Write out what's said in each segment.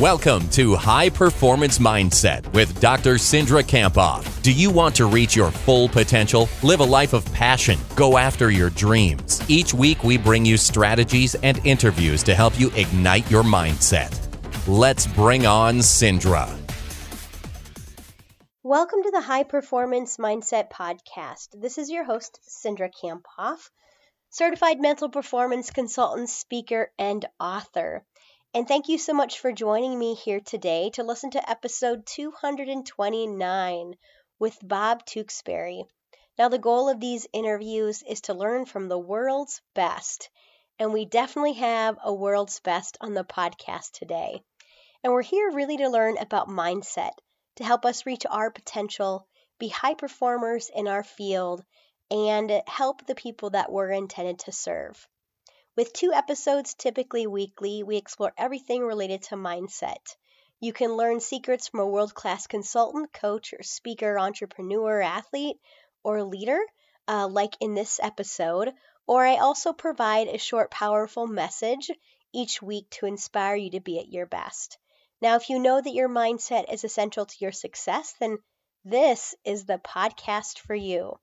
Welcome to High Performance Mindset with Dr. Cindra Kamphoff. Do you want to reach your full potential? Live a life of passion. Go after your dreams. Each week, we bring you strategies and interviews to help you ignite your mindset. Let's bring on Cindra. Welcome to the High Performance Mindset Podcast. This is your host, Cindra Kamphoff, certified mental performance consultant, speaker, and author. And thank you so much for joining me here today to listen to episode 229 with Bob Tewksbury. Now, the goal of these interviews is to learn from the world's best. And we definitely have a world's best on the podcast today. And we're here really to learn about mindset to help us reach our potential, be high performers in our field, and help the people that we're intended to serve. With two episodes typically weekly, we explore everything related to mindset. You can learn secrets from a world class consultant, coach, or speaker, entrepreneur, athlete, or leader, uh, like in this episode. Or I also provide a short, powerful message each week to inspire you to be at your best. Now, if you know that your mindset is essential to your success, then this is the podcast for you.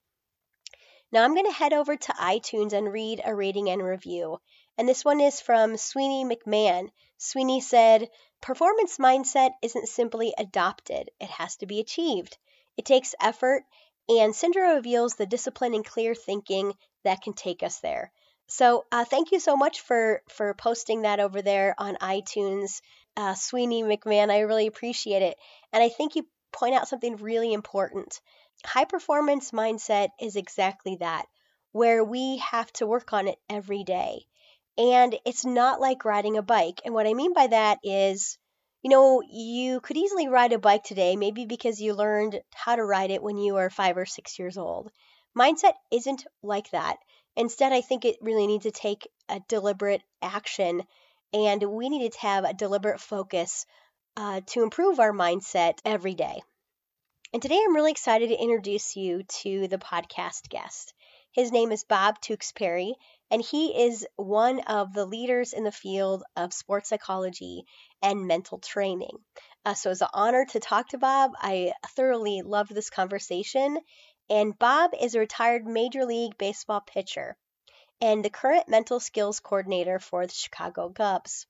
Now I'm going to head over to iTunes and read a rating and review. And this one is from Sweeney McMahon. Sweeney said, Performance mindset isn't simply adopted, it has to be achieved. It takes effort, and Cindra reveals the discipline and clear thinking that can take us there. So uh, thank you so much for for posting that over there on iTunes, uh, Sweeney McMahon. I really appreciate it, and I think you point out something really important high performance mindset is exactly that, where we have to work on it every day. And it's not like riding a bike. And what I mean by that is, you know, you could easily ride a bike today, maybe because you learned how to ride it when you were five or six years old. Mindset isn't like that. Instead, I think it really needs to take a deliberate action, and we need to have a deliberate focus uh, to improve our mindset every day. And today I'm really excited to introduce you to the podcast guest. His name is Bob Tewksbury, and he is one of the leaders in the field of sports psychology and mental training. Uh, so it's an honor to talk to Bob. I thoroughly loved this conversation. And Bob is a retired Major League Baseball pitcher and the current mental skills coordinator for the Chicago Cubs.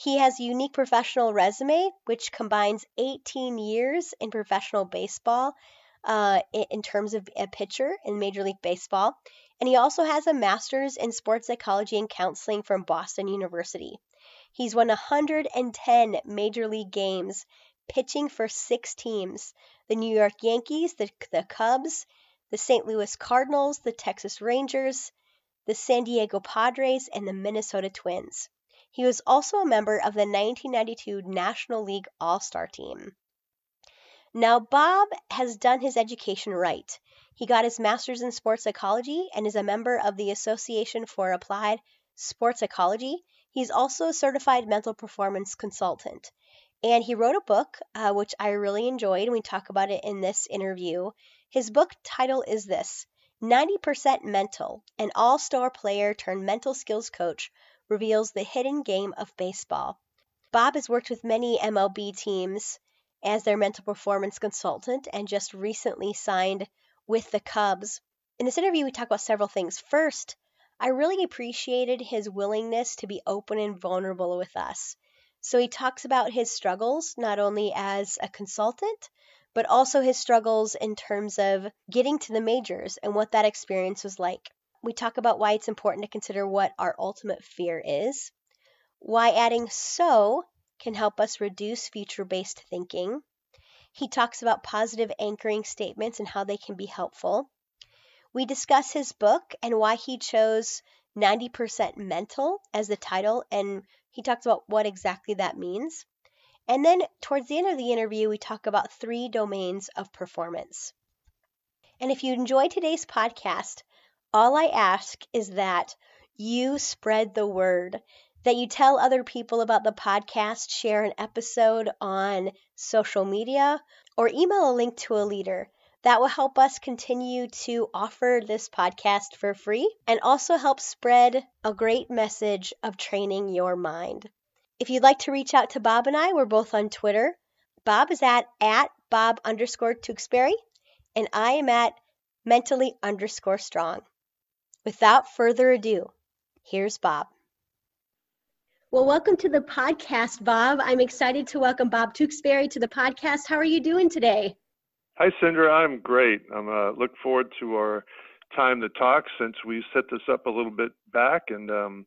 He has a unique professional resume, which combines 18 years in professional baseball uh, in terms of a pitcher in Major League Baseball. And he also has a master's in sports psychology and counseling from Boston University. He's won 110 Major League games, pitching for six teams the New York Yankees, the, the Cubs, the St. Louis Cardinals, the Texas Rangers, the San Diego Padres, and the Minnesota Twins. He was also a member of the 1992 National League All Star team. Now, Bob has done his education right. He got his master's in sports psychology and is a member of the Association for Applied Sports Psychology. He's also a certified mental performance consultant. And he wrote a book, uh, which I really enjoyed, and we talk about it in this interview. His book title is this 90% Mental, an all star player turned mental skills coach reveals the hidden game of baseball. Bob has worked with many MLB teams as their mental performance consultant and just recently signed with the Cubs. In this interview, we talk about several things. First, I really appreciated his willingness to be open and vulnerable with us. So he talks about his struggles, not only as a consultant, but also his struggles in terms of getting to the majors and what that experience was like we talk about why it's important to consider what our ultimate fear is, why adding so can help us reduce future based thinking. He talks about positive anchoring statements and how they can be helpful. We discuss his book and why he chose 90% mental as the title, and he talks about what exactly that means. And then towards the end of the interview, we talk about three domains of performance. And if you enjoyed today's podcast, all I ask is that you spread the word, that you tell other people about the podcast, share an episode on social media, or email a link to a leader. That will help us continue to offer this podcast for free and also help spread a great message of training your mind. If you'd like to reach out to Bob and I, we're both on Twitter. Bob is at, at Bob underscore Tewksbury, and I am at mentally underscore strong. Without further ado, here's Bob. Well, welcome to the podcast, Bob. I'm excited to welcome Bob Tewksbury to the podcast. How are you doing today? Hi, Cindra. I'm great. I'm uh, look forward to our time to talk since we set this up a little bit back, and um,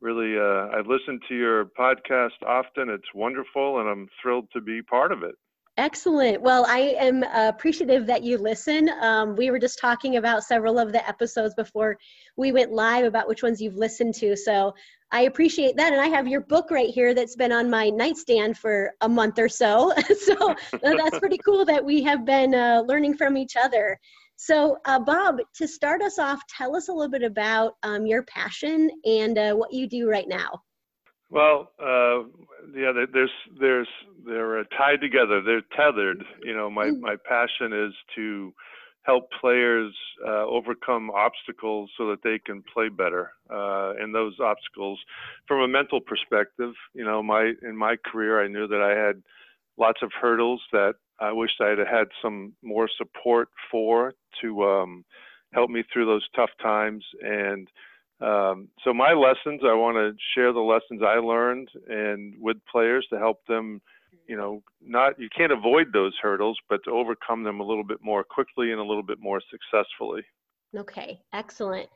really, uh, I've listened to your podcast often. It's wonderful, and I'm thrilled to be part of it. Excellent. Well, I am appreciative that you listen. Um, we were just talking about several of the episodes before we went live about which ones you've listened to. So I appreciate that. And I have your book right here that's been on my nightstand for a month or so. so that's pretty cool that we have been uh, learning from each other. So, uh, Bob, to start us off, tell us a little bit about um, your passion and uh, what you do right now. Well, uh, yeah, there's there's they're uh, tied together. They're tethered. You know, my mm. my passion is to help players uh, overcome obstacles so that they can play better. Uh, and those obstacles, from a mental perspective, you know, my in my career, I knew that I had lots of hurdles that I wished I had had some more support for to um, help me through those tough times and um, so my lessons, I want to share the lessons I learned and with players to help them, you know, not you can't avoid those hurdles, but to overcome them a little bit more quickly and a little bit more successfully. Okay, excellent.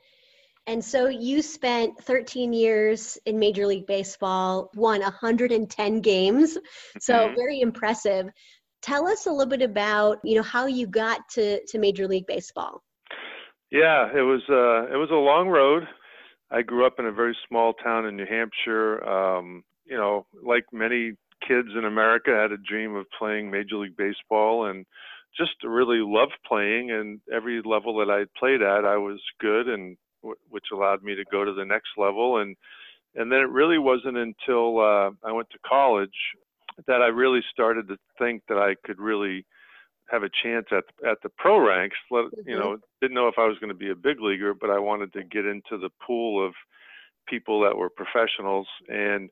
And so you spent 13 years in Major League Baseball, won 110 games. So mm-hmm. very impressive. Tell us a little bit about, you know, how you got to, to Major League Baseball. Yeah, it was uh, it was a long road. I grew up in a very small town in New Hampshire. Um, you know, like many kids in America, I had a dream of playing Major League Baseball and just really loved playing. And every level that I played at, I was good, and w- which allowed me to go to the next level. And and then it really wasn't until uh, I went to college that I really started to think that I could really have a chance at at the pro ranks. Let, mm-hmm. You know, didn't know if I was going to be a big leaguer, but I wanted to get into the pool of people that were professionals. And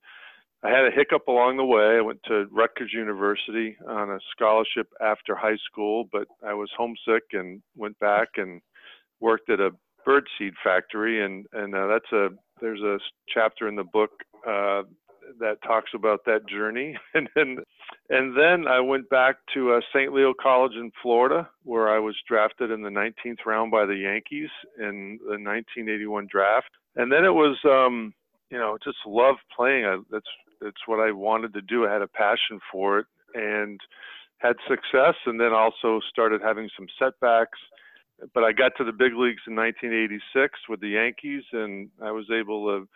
I had a hiccup along the way. I went to Rutgers University on a scholarship after high school, but I was homesick and went back and worked at a birdseed factory. And and uh, that's a there's a chapter in the book uh, that talks about that journey. and then and then I went back to uh, St. Leo College in Florida, where I was drafted in the 19th round by the Yankees in the 1981 draft. And then it was, um, you know, just love playing. I, that's that's what I wanted to do. I had a passion for it and had success, and then also started having some setbacks. But I got to the big leagues in 1986 with the Yankees, and I was able to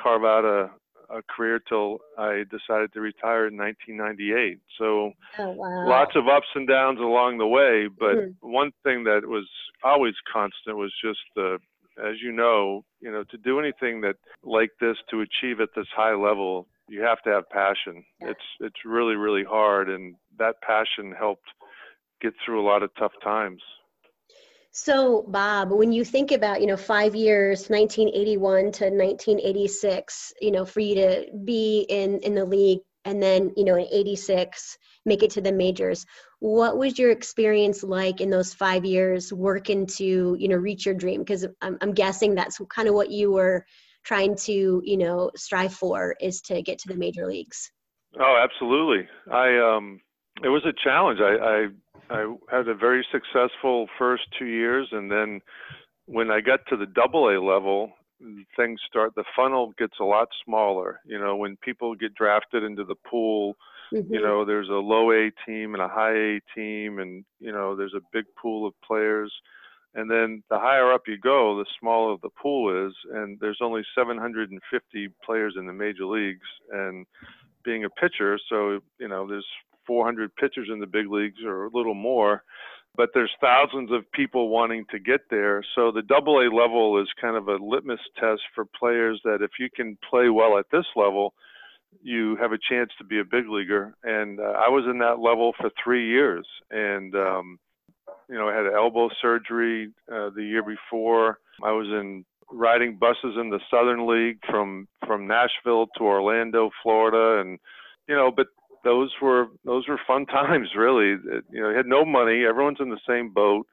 carve out a, a career till I decided to retire in 1998. So oh, wow. lots of ups and downs along the way, but mm-hmm. one thing that was always constant was just the as you know, you know, to do anything that like this to achieve at this high level, you have to have passion. Yeah. It's it's really really hard and that passion helped get through a lot of tough times. So, Bob, when you think about, you know, five years, 1981 to 1986, you know, for you to be in in the league, and then, you know, in 86, make it to the majors. What was your experience like in those five years working to, you know, reach your dream? Because I'm, I'm guessing that's kind of what you were trying to, you know, strive for is to get to the major leagues. Oh, absolutely. I um, it was a challenge. I, I I had a very successful first two years, and then when I got to the double A level, things start. The funnel gets a lot smaller. You know, when people get drafted into the pool, mm-hmm. you know, there's a low A team and a high A team, and you know, there's a big pool of players. And then the higher up you go, the smaller the pool is, and there's only 750 players in the major leagues. And being a pitcher, so you know, there's 400 pitchers in the big leagues or a little more, but there's thousands of people wanting to get there. So the double A level is kind of a litmus test for players that if you can play well at this level, you have a chance to be a big leaguer. And uh, I was in that level for three years. And, um, you know, I had elbow surgery uh, the year before. I was in riding buses in the Southern League from from Nashville to Orlando, Florida, and you know, but those were those were fun times, really. You know, you had no money, everyone's in the same boat.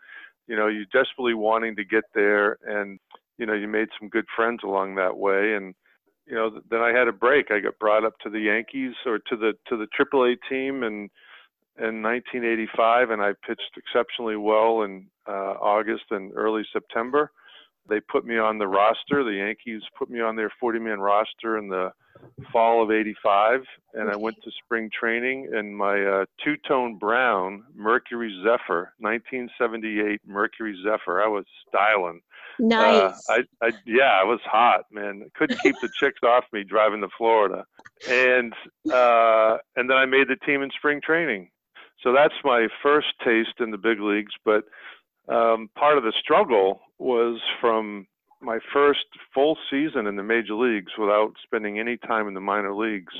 You know, you desperately wanting to get there, and you know, you made some good friends along that way, and you know, then I had a break. I got brought up to the Yankees or to the to the AAA team, and in 1985, and I pitched exceptionally well in uh, August and early September. They put me on the roster. The Yankees put me on their 40-man roster in the fall of '85, and I went to spring training in my uh, two-tone brown Mercury Zephyr, 1978 Mercury Zephyr. I was styling. Nice. Uh, I, I, yeah, I was hot, man. Couldn't keep the chicks off me driving to Florida, and uh, and then I made the team in spring training. So that's my first taste in the big leagues. But um, part of the struggle was from my first full season in the major leagues without spending any time in the minor leagues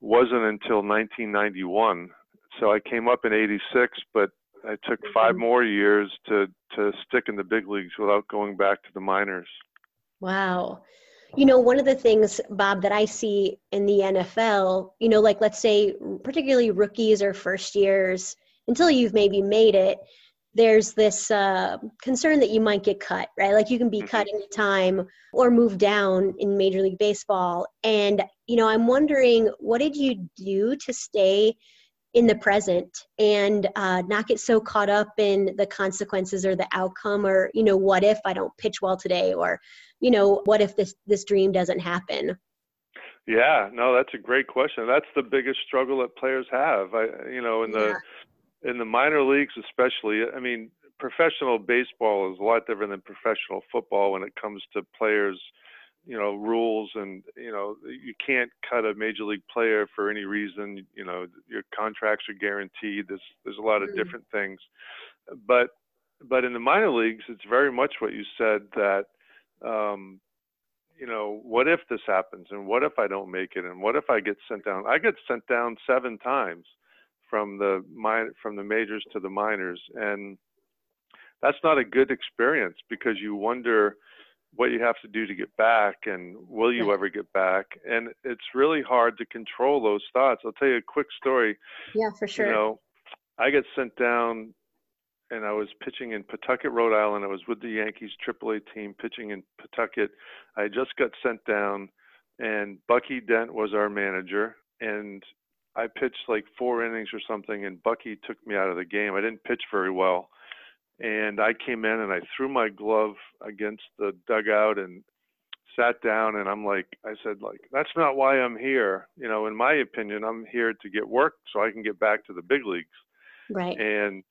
wasn't until 1991. So I came up in 86, but I took five mm-hmm. more years to to stick in the big leagues without going back to the minors. Wow. You know, one of the things, Bob, that I see in the NFL, you know, like let's say particularly rookies or first years, until you've maybe made it, there's this uh, concern that you might get cut, right? Like you can be mm-hmm. cut anytime or move down in Major League Baseball. And, you know, I'm wondering, what did you do to stay in the present and uh, not get so caught up in the consequences or the outcome or, you know, what if I don't pitch well today or, you know, what if this, this dream doesn't happen? Yeah, no, that's a great question. That's the biggest struggle that players have. I, you know, in the yeah in the minor leagues, especially, I mean, professional baseball is a lot different than professional football when it comes to players, you know, rules and you know you can't cut a major league player for any reason. You know, your contracts are guaranteed. There's there's a lot of mm-hmm. different things, but but in the minor leagues, it's very much what you said that. Um, you know, what if this happens, and what if I don't make it, and what if I get sent down? I get sent down seven times from the min- from the majors to the minors, and that's not a good experience because you wonder what you have to do to get back and will you ever get back? And it's really hard to control those thoughts. I'll tell you a quick story yeah for sure. you know i get sent down and i was pitching in pawtucket rhode island. I was with the yankees aaa team pitching in pawtucket. I just got sent down and bucky dent was our manager. And I pitched like four innings or something, and Bucky took me out of the game. I didn't pitch very well, and I came in and I threw my glove against the dugout and sat down. And I'm like, I said, like, that's not why I'm here. You know, in my opinion, I'm here to get work so I can get back to the big leagues. Right. And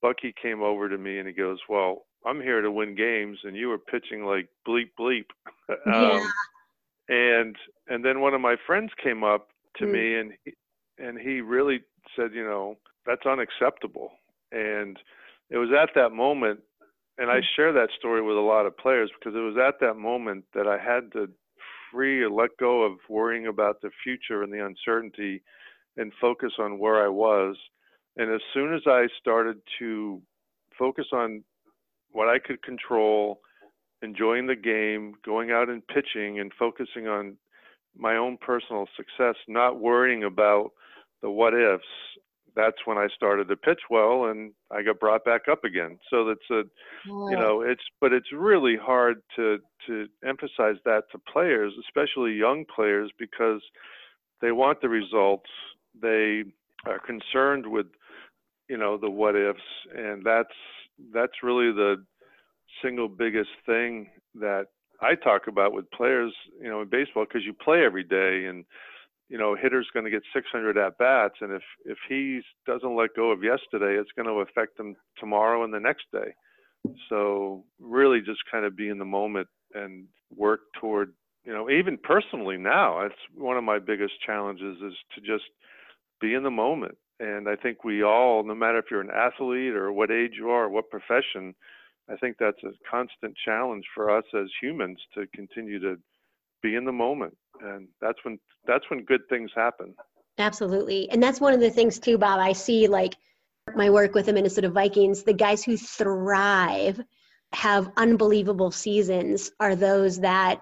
Bucky came over to me and he goes, well, I'm here to win games, and you were pitching like bleep bleep. Yeah. um, and and then one of my friends came up to mm. me and he, and he really said, you know, that's unacceptable. And it was at that moment, and I hmm. share that story with a lot of players because it was at that moment that I had to free or let go of worrying about the future and the uncertainty and focus on where I was. And as soon as I started to focus on what I could control, enjoying the game, going out and pitching, and focusing on my own personal success, not worrying about the what ifs, that's when I started to pitch well and I got brought back up again. So that's a, wow. you know, it's, but it's really hard to, to emphasize that to players, especially young players, because they want the results. They are concerned with, you know, the what ifs. And that's, that's really the single biggest thing that I talk about with players, you know, in baseball, because you play every day and, you know, hitter's going to get 600 at bats, and if if he doesn't let go of yesterday, it's going to affect him tomorrow and the next day. So really, just kind of be in the moment and work toward, you know, even personally now, It's one of my biggest challenges is to just be in the moment. And I think we all, no matter if you're an athlete or what age you are, what profession, I think that's a constant challenge for us as humans to continue to be in the moment and that's when that's when good things happen. Absolutely. And that's one of the things too bob i see like my work with the minnesota vikings the guys who thrive have unbelievable seasons are those that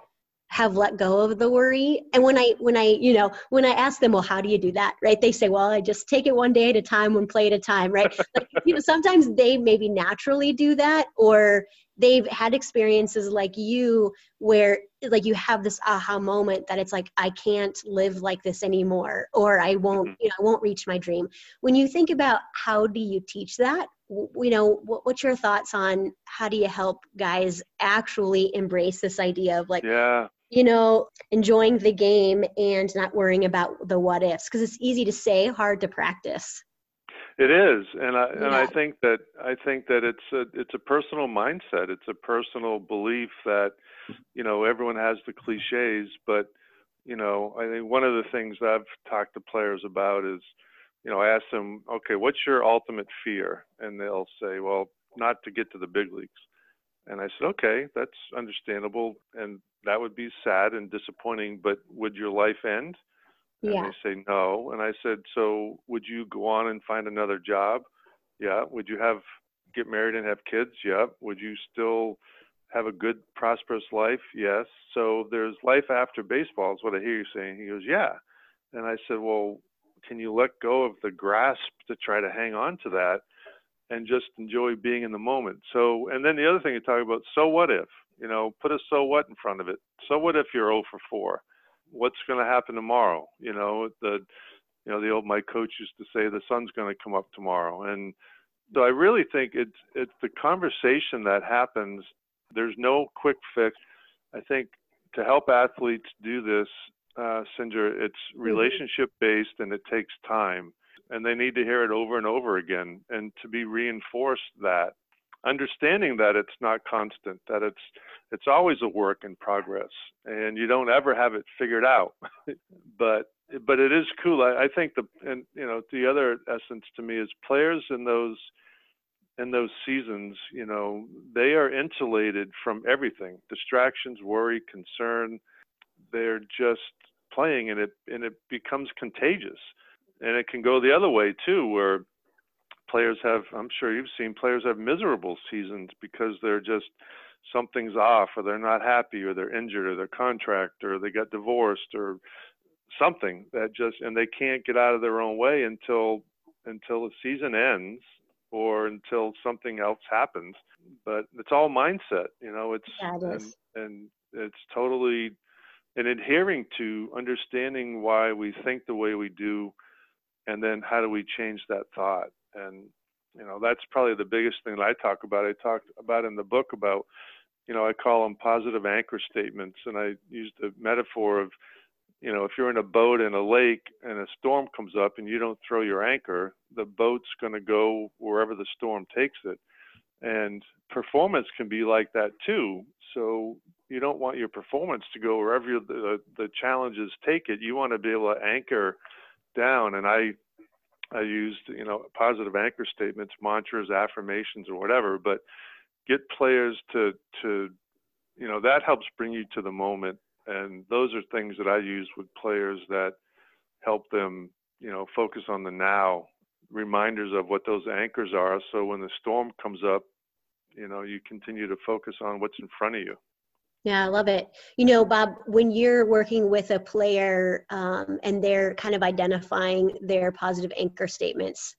have let go of the worry. And when i when i you know when i ask them well how do you do that? right they say well i just take it one day at a time one play at a time right? Like, you know sometimes they maybe naturally do that or they've had experiences like you where like you have this aha moment that it's like i can't live like this anymore or i won't mm-hmm. you know i won't reach my dream. When you think about how do you teach that you know what, what's your thoughts on how do you help guys actually embrace this idea of like yeah you know enjoying the game and not worrying about the what ifs because it's easy to say hard to practice it is, and I yeah. and I think that I think that it's a it's a personal mindset. It's a personal belief that you know everyone has the cliches, but you know I think one of the things I've talked to players about is you know I ask them, okay, what's your ultimate fear, and they'll say, well, not to get to the big leagues. And I said, okay, that's understandable, and that would be sad and disappointing, but would your life end? And yeah. they say no. And I said, so would you go on and find another job? Yeah. Would you have get married and have kids? Yeah. Would you still have a good prosperous life? Yes. So there's life after baseball is what I hear you saying. He goes, yeah. And I said, well, can you let go of the grasp to try to hang on to that and just enjoy being in the moment? So, and then the other thing you talk about, so what if? You know, put a so what in front of it. So what if you're 0 for 4? what's going to happen tomorrow? You know, the you know the old my coach used to say the sun's going to come up tomorrow, and so I really think it's it's the conversation that happens. There's no quick fix. I think to help athletes do this, uh, Cindra, it's mm-hmm. relationship based and it takes time, and they need to hear it over and over again, and to be reinforced that understanding that it's not constant, that it's it's always a work in progress, and you don't ever have it figured out. but but it is cool. I, I think the and you know the other essence to me is players in those in those seasons, you know, they are insulated from everything, distractions, worry, concern. They're just playing, and it and it becomes contagious, and it can go the other way too, where players have i'm sure you've seen players have miserable seasons because they're just something's off or they're not happy or they're injured or their contract or they got divorced or something that just and they can't get out of their own way until until the season ends or until something else happens. But it's all mindset you know it's yeah, it and, and it's totally and adhering to understanding why we think the way we do and then how do we change that thought and you know that's probably the biggest thing that I talk about. I talked about in the book about you know I call them positive anchor statements, and I use the metaphor of you know if you're in a boat in a lake and a storm comes up and you don't throw your anchor, the boat's going to go wherever the storm takes it. And performance can be like that too. So you don't want your performance to go wherever the the challenges take it. You want to be able to anchor down. And I I used, you know, positive anchor statements, mantras, affirmations, or whatever. But get players to to, you know, that helps bring you to the moment. And those are things that I use with players that help them, you know, focus on the now. Reminders of what those anchors are, so when the storm comes up, you know, you continue to focus on what's in front of you. Yeah, I love it. You know, Bob, when you're working with a player um, and they're kind of identifying their positive anchor statements,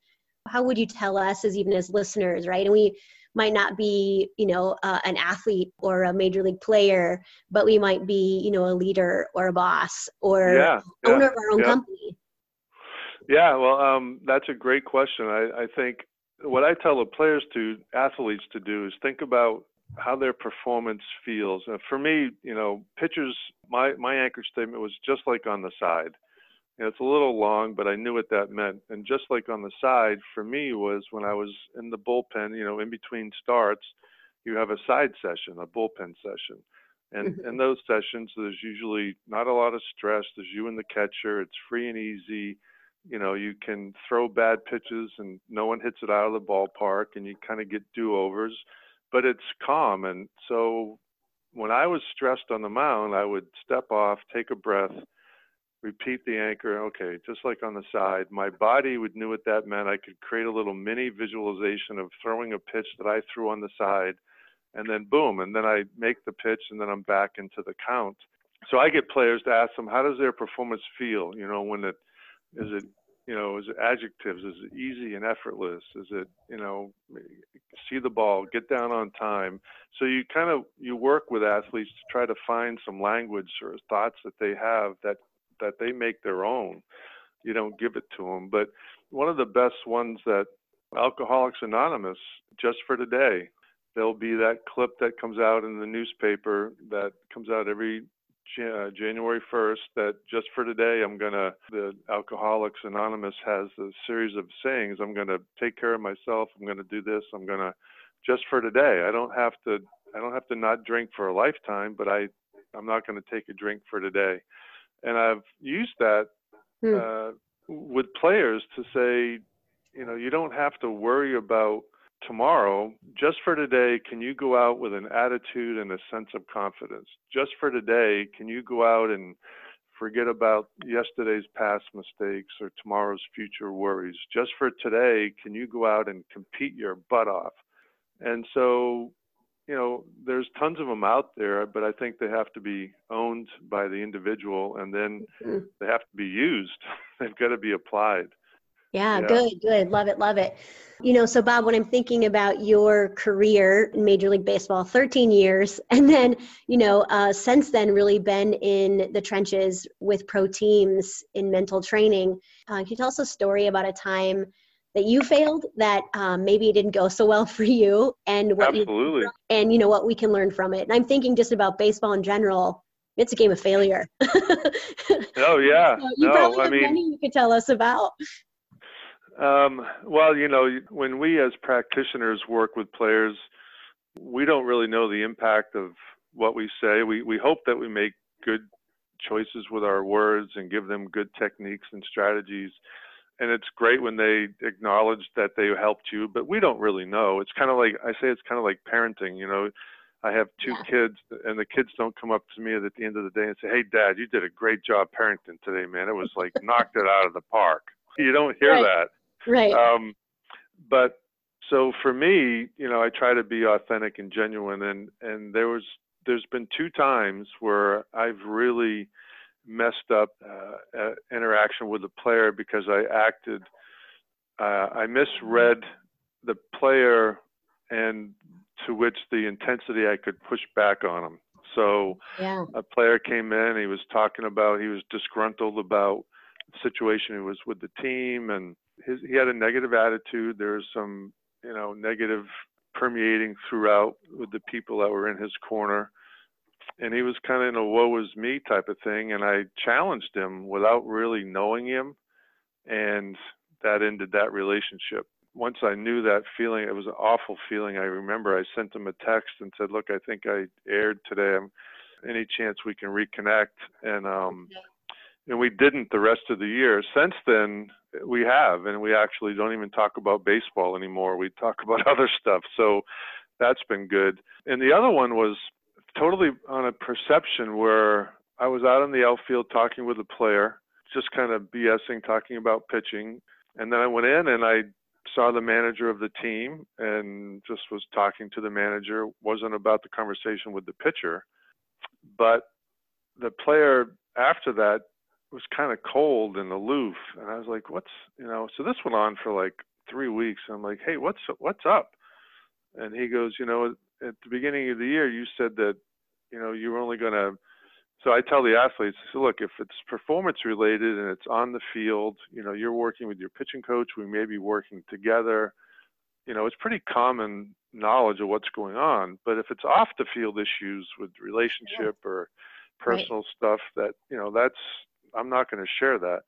how would you tell us, as even as listeners, right? And we might not be, you know, uh, an athlete or a major league player, but we might be, you know, a leader or a boss or yeah, owner yeah, of our own yeah. company. Yeah, well, um, that's a great question. I, I think what I tell the players to athletes to do is think about how their performance feels. Uh, for me, you know, pitchers, my, my anchor statement was just like on the side. And it's a little long, but I knew what that meant. And just like on the side, for me, was when I was in the bullpen, you know, in between starts, you have a side session, a bullpen session. And mm-hmm. in those sessions, there's usually not a lot of stress. There's you and the catcher. It's free and easy. You know, you can throw bad pitches and no one hits it out of the ballpark, and you kind of get do overs but it's calm. And so when I was stressed on the mound, I would step off, take a breath, repeat the anchor. Okay, just like on the side, my body would knew what that meant. I could create a little mini visualization of throwing a pitch that I threw on the side, and then boom, and then I make the pitch, and then I'm back into the count. so I get players to ask them, how does their performance feel? You know, when it is it you know, is it adjectives? Is it easy and effortless? Is it, you know, see the ball, get down on time? So you kind of you work with athletes to try to find some language or thoughts that they have that that they make their own. You don't give it to them, but one of the best ones that Alcoholics Anonymous, just for today, there'll be that clip that comes out in the newspaper that comes out every uh, January 1st that just for today, I'm going to, the Alcoholics Anonymous has a series of sayings. I'm going to take care of myself. I'm going to do this. I'm going to, just for today. I don't have to, I don't have to not drink for a lifetime, but I, I'm not going to take a drink for today. And I've used that hmm. uh, with players to say, you know, you don't have to worry about tomorrow, just for today, can you go out with an attitude and a sense of confidence? Just for today, can you go out and forget about yesterday's past mistakes or tomorrow's future worries? Just for today, can you go out and compete your butt off? And so, you know, there's tons of them out there, but I think they have to be owned by the individual and then mm-hmm. they have to be used. They've got to be applied. Yeah, yeah, good, good. Love it, love it. You know, so Bob, when I'm thinking about your career in Major League Baseball, 13 years, and then, you know, uh, since then, really been in the trenches with pro teams in mental training. Uh, can you tell us a story about a time that you failed that um, maybe it didn't go so well for you and what Absolutely. You, and you know what we can learn from it and i'm thinking just about baseball in general it's a game of failure oh yeah so you no, probably have I mean, many you could tell us about um, well, you know, when we as practitioners work with players, we don't really know the impact of what we say. We we hope that we make good choices with our words and give them good techniques and strategies. And it's great when they acknowledge that they helped you, but we don't really know. It's kind of like I say, it's kind of like parenting. You know, I have two yeah. kids, and the kids don't come up to me at the end of the day and say, "Hey, Dad, you did a great job parenting today, man. It was like knocked it out of the park." You don't hear right. that Right. Um, but so for me, you know, I try to be authentic and genuine, and and there was there's been two times where I've really messed up uh, interaction with the player because I acted, uh, I misread the player, and to which the intensity I could push back on him. So yeah. a player came in, he was talking about, he was disgruntled about the situation he was with the team, and his, he had a negative attitude. There was some, you know, negative permeating throughout with the people that were in his corner. And he was kind of in a woe is me type of thing. And I challenged him without really knowing him. And that ended that relationship. Once I knew that feeling, it was an awful feeling. I remember I sent him a text and said, Look, I think I erred today. Any chance we can reconnect? And um, and we didn't the rest of the year. Since then, we have, and we actually don't even talk about baseball anymore. We talk about other stuff. So that's been good. And the other one was totally on a perception where I was out in the outfield talking with a player, just kind of BSing, talking about pitching. And then I went in and I saw the manager of the team and just was talking to the manager. wasn't about the conversation with the pitcher, but the player after that was kind of cold and aloof, and I was like, "What's you know?" So this went on for like three weeks. I'm like, "Hey, what's what's up?" And he goes, "You know, at the beginning of the year, you said that you know you were only going to." So I tell the athletes, say, "Look, if it's performance related and it's on the field, you know, you're working with your pitching coach. We may be working together. You know, it's pretty common knowledge of what's going on. But if it's off the field issues with relationship yeah. or personal right. stuff, that you know, that's I'm not going to share that.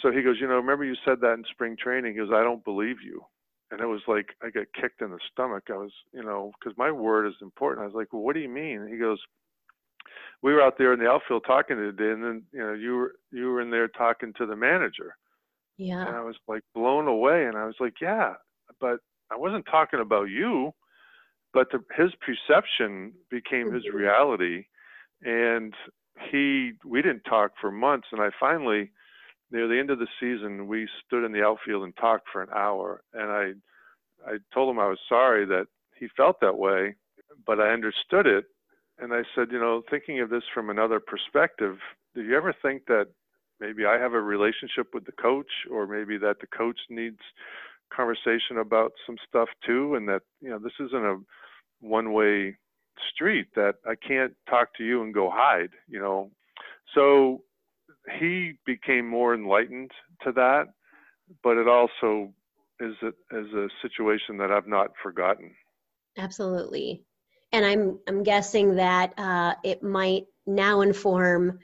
So he goes, you know, remember you said that in spring training? He goes, I don't believe you. And it was like I got kicked in the stomach. I was, you know, because my word is important. I was like, well, what do you mean? He goes, we were out there in the outfield talking today, and then you know you were you were in there talking to the manager. Yeah. And I was like blown away, and I was like, yeah, but I wasn't talking about you, but the, his perception became his mm-hmm. reality, and he we didn't talk for months and i finally near the end of the season we stood in the outfield and talked for an hour and i i told him i was sorry that he felt that way but i understood it and I said, you know, thinking of this from another perspective, do you ever think that maybe I have a relationship with the coach, or maybe that the coach needs conversation about some stuff too, and that you know this isn't a one-way street that I can't talk to you and go hide, you know. So he became more enlightened to that, but it also is a, is a situation that I've not forgotten. Absolutely, and I'm I'm guessing that uh, it might now inform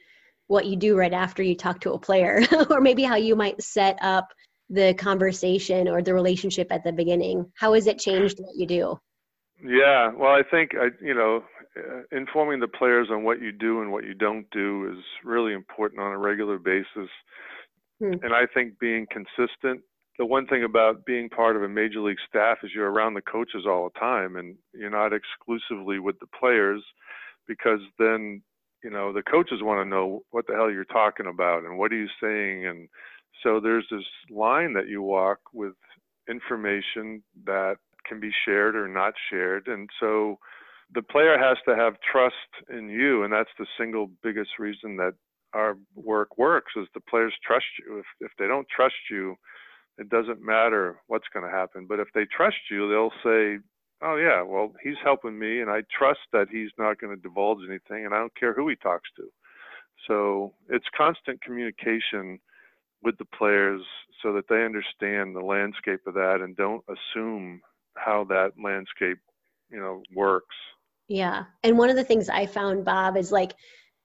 what you do right after you talk to a player, or maybe how you might set up the conversation or the relationship at the beginning. How has it changed what you do? Yeah, well, I think I, you know, uh, informing the players on what you do and what you don't do is really important on a regular basis. Hmm. And I think being consistent. The one thing about being part of a major league staff is you're around the coaches all the time, and you're not exclusively with the players, because then you know the coaches want to know what the hell you're talking about and what are you saying and so there's this line that you walk with information that can be shared or not shared. And so the player has to have trust in you. And that's the single biggest reason that our work works is the players trust you. If, if they don't trust you, it doesn't matter what's going to happen. But if they trust you, they'll say, oh yeah well he's helping me and i trust that he's not going to divulge anything and i don't care who he talks to so it's constant communication with the players so that they understand the landscape of that and don't assume how that landscape you know works yeah and one of the things i found bob is like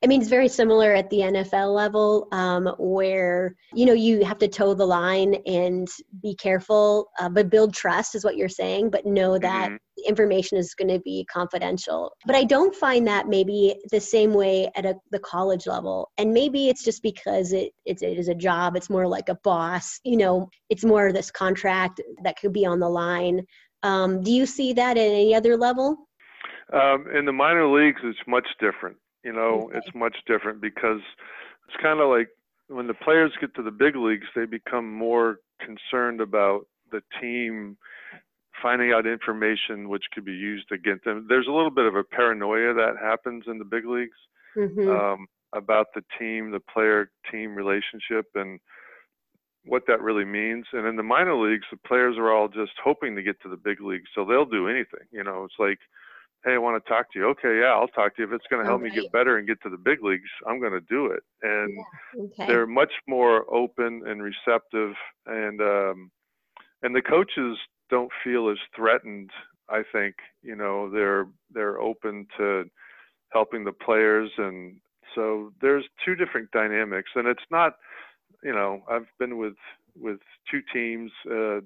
I mean, it's very similar at the NFL level, um, where you know you have to toe the line and be careful, uh, but build trust is what you're saying. But know that mm-hmm. information is going to be confidential. But I don't find that maybe the same way at a, the college level, and maybe it's just because it, it it is a job. It's more like a boss. You know, it's more this contract that could be on the line. Um, do you see that at any other level? Um, in the minor leagues, it's much different. You know, okay. it's much different because it's kind of like when the players get to the big leagues, they become more concerned about the team finding out information which could be used against them. There's a little bit of a paranoia that happens in the big leagues mm-hmm. um, about the team, the player team relationship, and what that really means. And in the minor leagues, the players are all just hoping to get to the big leagues, so they'll do anything. You know, it's like hey, I want to talk to you. Okay, yeah, I'll talk to you. If it's going to help right. me get better and get to the big leagues, I'm going to do it. And yeah. okay. they're much more open and receptive, and um, and the coaches don't feel as threatened. I think you know they're they're open to helping the players, and so there's two different dynamics, and it's not. You know, I've been with with two teams uh,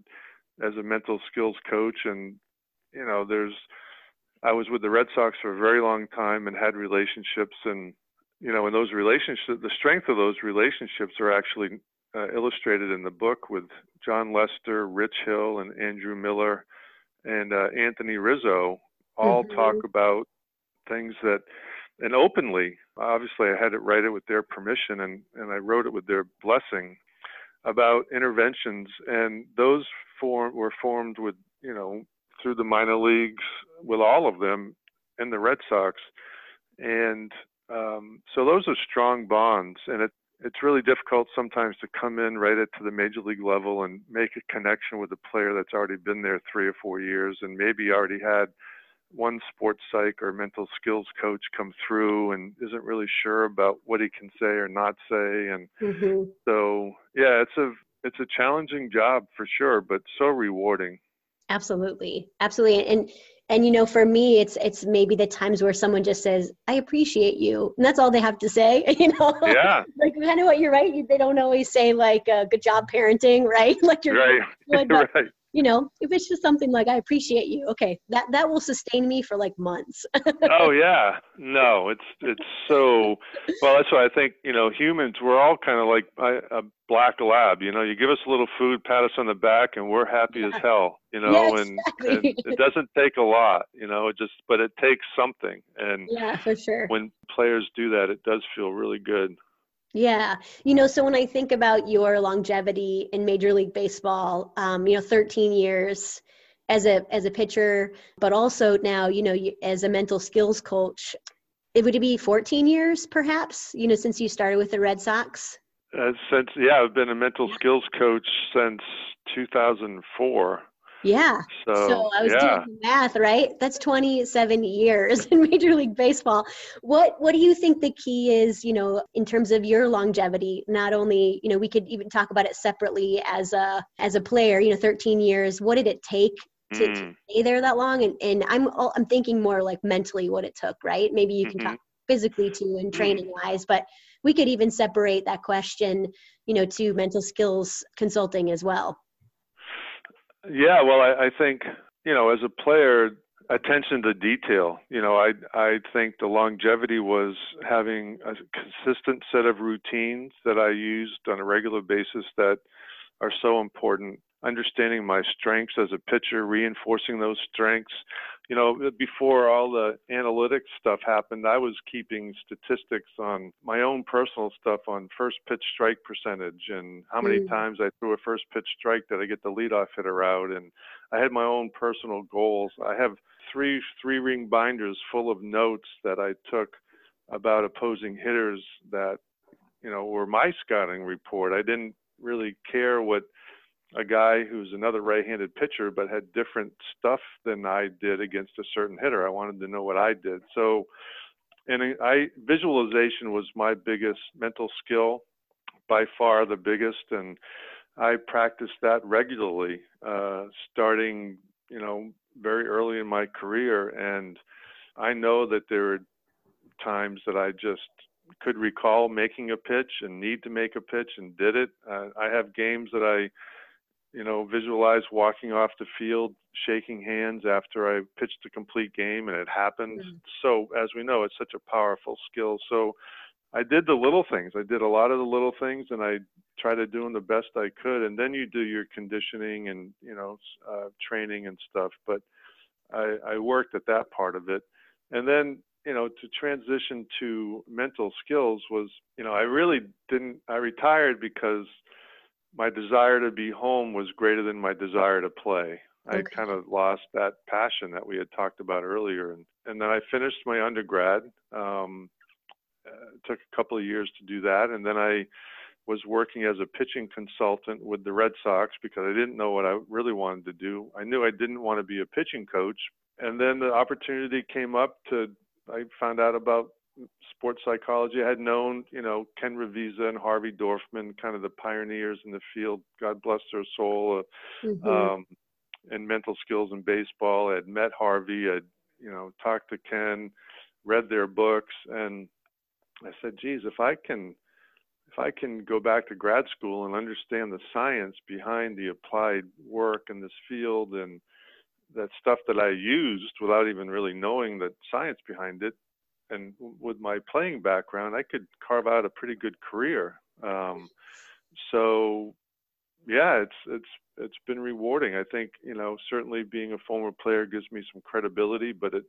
as a mental skills coach, and you know, there's I was with the Red Sox for a very long time and had relationships and you know, in those relationships, the strength of those relationships are actually uh, illustrated in the book with Jon Lester, Rich Hill, and Andrew Miller, and uh, Anthony Rizzo all mm-hmm. talk about things that, and openly, obviously, I had to write it with their permission, and and I wrote it with their blessing about interventions, and those form were formed with you know through the minor leagues with all of them and the Red Sox. And um, so those are strong bonds, and it, it's really difficult sometimes to come in right at to the major league level and make a connection with a player that's already been there three or four years and maybe already had one sports psych or mental skills coach come through and isn't really sure about what he can say or not say and mm-hmm. so yeah it's a it's a challenging job for sure but so rewarding Absolutely. Absolutely. And and you know for me it's it's maybe the times where someone just says i appreciate you and that's all they have to say you know yeah like kind of what you're right they don't always say like uh, good job parenting right like you're right, good, right you know, if it's just something like I appreciate you, okay, that that will sustain me for like months. oh yeah, no, it's it's so well. That's why I think you know humans we're all kind of like a black lab. You know, you give us a little food, pat us on the back, and we're happy yeah. as hell. You know, yeah, exactly. and, and it doesn't take a lot. You know, it just but it takes something. And yeah, for sure. When players do that, it does feel really good. Yeah. You know, so when I think about your longevity in Major League Baseball, um, you know, 13 years as a as a pitcher, but also now, you know, as a mental skills coach, it would be 14 years perhaps you know since you started with the red sox? Uh, since yeah i've been a mental skills coach since 2004 yeah. So, so I was yeah. doing math, right? That's 27 years in Major League Baseball. What what do you think the key is, you know, in terms of your longevity? Not only, you know, we could even talk about it separately as a as a player, you know, 13 years. What did it take to, mm. to stay there that long? And and I'm I'm thinking more like mentally what it took, right? Maybe you can mm-hmm. talk physically too and mm-hmm. training wise, but we could even separate that question, you know, to mental skills consulting as well. Yeah, well, I, I think you know, as a player, attention to detail. You know, I I think the longevity was having a consistent set of routines that I used on a regular basis that are so important. Understanding my strengths as a pitcher, reinforcing those strengths, you know, before all the analytics stuff happened, I was keeping statistics on my own personal stuff on first pitch strike percentage and how many mm. times I threw a first pitch strike that I get the leadoff hitter out. And I had my own personal goals. I have three three ring binders full of notes that I took about opposing hitters that, you know, were my scouting report. I didn't really care what a guy who's another right-handed pitcher but had different stuff than I did against a certain hitter. I wanted to know what I did. So and I visualization was my biggest mental skill by far the biggest and I practiced that regularly uh, starting you know very early in my career and I know that there are times that I just could recall making a pitch and need to make a pitch and did it. Uh, I have games that I you know, visualize walking off the field, shaking hands after I pitched a complete game and it happened. Mm-hmm. So, as we know, it's such a powerful skill. So, I did the little things. I did a lot of the little things, and I tried to do them the best I could. And then you do your conditioning and you know uh, training and stuff. But I, I worked at that part of it, and then you know to transition to mental skills was you know I really didn't. I retired because my desire to be home was greater than my desire to play. Okay. I kind of lost that passion that we had talked about earlier, and and then I finished my undergrad. Um, uh, took a couple of years to do that, and then I was working as a pitching consultant with the Red Sox because I didn't know what I really wanted to do. I knew I didn't want to be a pitching coach, and then the opportunity came up to. I found out about sports psychology. I had known, you know, Ken Ravizza and Harvey Dorfman, kind of the pioneers in the field. God bless their soul. Uh, mm-hmm. um, and mental skills in baseball. I had met Harvey. I'd, you know, talked to Ken, read their books, and I said, "Geez, if I can." If I can go back to grad school and understand the science behind the applied work in this field and that stuff that I used without even really knowing the science behind it, and with my playing background, I could carve out a pretty good career. Um, so, yeah, it's it's it's been rewarding. I think you know certainly being a former player gives me some credibility, but it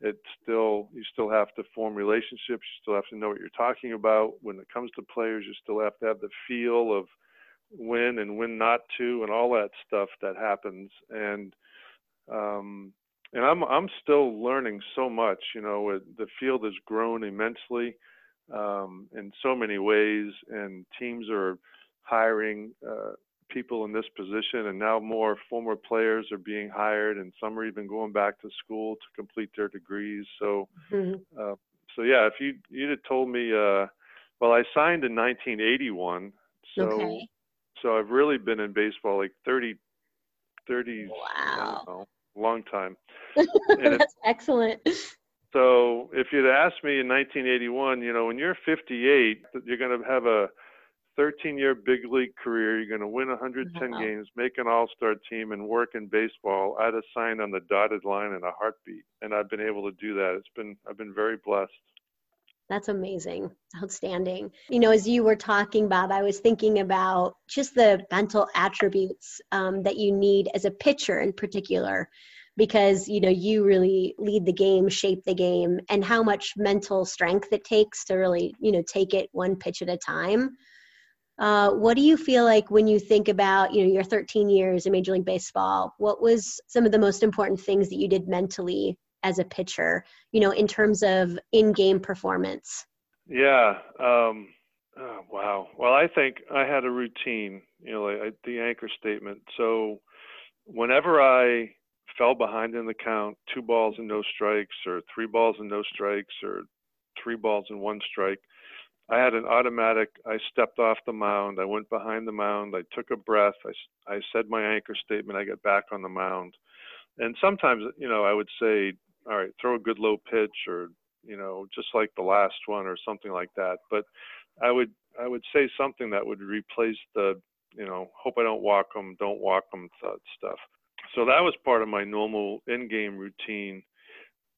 it still you still have to form relationships. You still have to know what you're talking about. When it comes to players, you still have to have the feel of when and when not to, and all that stuff that happens. And um, and I'm I'm still learning so much. You know, the field has grown immensely um, in so many ways, and teams are hiring uh, people in this position, and now more former players are being hired, and some are even going back to school to complete their degrees. So, mm-hmm. uh, so yeah, if you you'd have told me, uh, well, I signed in 1981, so okay. so I've really been in baseball like 30, 30. Wow long time. That's excellent. So if you'd asked me in 1981, you know, when you're 58, you're going to have a 13 year big league career. You're going to win 110 wow. games, make an all star team, and work in baseball. I'd have signed on the dotted line in a heartbeat. And I've been able to do that. It's been, I've been very blessed. That's amazing. Outstanding. You know, as you were talking, Bob, I was thinking about just the mental attributes um, that you need as a pitcher in particular, because, you know, you really lead the game, shape the game, and how much mental strength it takes to really, you know, take it one pitch at a time. Uh, what do you feel like when you think about, you know, your 13 years in Major League Baseball? What was some of the most important things that you did mentally as a pitcher, you know, in terms of in-game performance? Yeah. Um, oh, wow. Well, I think I had a routine, you know, like the anchor statement. So whenever I fell behind in the count, two balls and no strikes, or three balls and no strikes, or three balls and one strike, I had an automatic. I stepped off the mound. I went behind the mound. I took a breath. I, I said my anchor statement. I got back on the mound. And sometimes, you know, I would say, all right, throw a good low pitch or, you know, just like the last one or something like that. But I would, I would say something that would replace the, you know, hope I don't walk them, don't walk them stuff. So that was part of my normal in-game routine.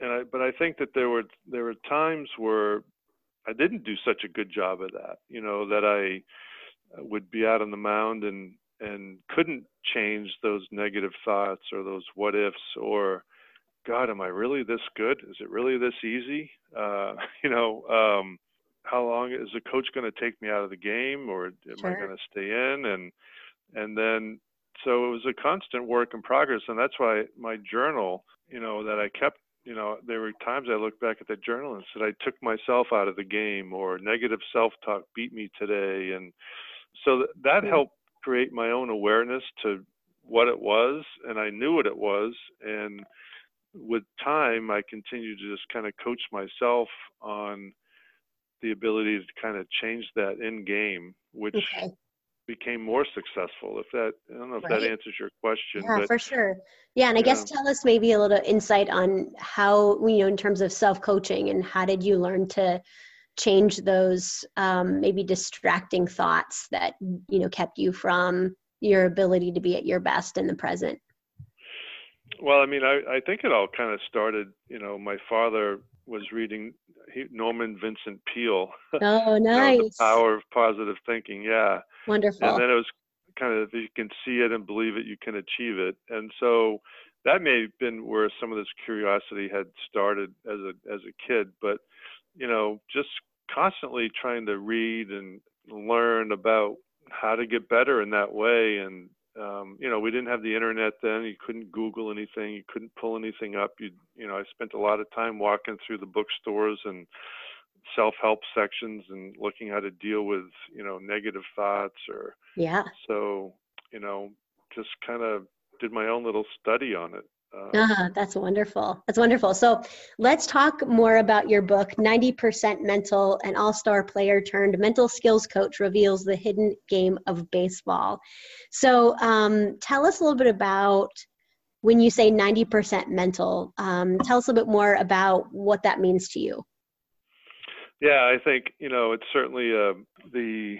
And I, but I think that there were there were times where I didn't do such a good job of that. You know that I would be out on the mound and and couldn't change those negative thoughts or those what ifs or God, am I really this good? Is it really this easy? Uh, you know, um, how long is the coach going to take me out of the game, or am sure. I going to stay in? And and then so it was a constant work in progress, and that's why my journal, you know, that I kept you know, there were times I looked back at the journal and said I took myself out of the game or negative self-talk beat me today, and so that helped create my own awareness to what it was, and I knew what it was, and with time I continued to just kind of coach myself on the ability to kind of change that in game, which okay became more successful. If that, I don't know if right. that answers your question. Yeah, but, for sure. Yeah, and I guess tell us maybe a little insight on how you know in terms of self coaching and how did you learn to change those um, maybe distracting thoughts that you know kept you from your ability to be at your best in the present. Well, I mean, I, I think it all kind of started. You know, my father was reading Norman Vincent Peale. Oh, nice. you know, the power of positive thinking. Yeah. Wonderful. And then it was kind of if you can see it and believe it, you can achieve it. And so that may have been where some of this curiosity had started as a as a kid. But you know, just constantly trying to read and learn about how to get better in that way and um, you know, we didn't have the internet then. You couldn't Google anything. You couldn't pull anything up. You, you know, I spent a lot of time walking through the bookstores and self-help sections and looking how to deal with, you know, negative thoughts or. Yeah. So, you know, just kind of did my own little study on it. Um, uh, that's wonderful. That's wonderful. So let's talk more about your book, 90% Mental, an all star player turned mental skills coach reveals the hidden game of baseball. So um, tell us a little bit about when you say 90% mental. Um, tell us a little bit more about what that means to you. Yeah, I think, you know, it's certainly uh, the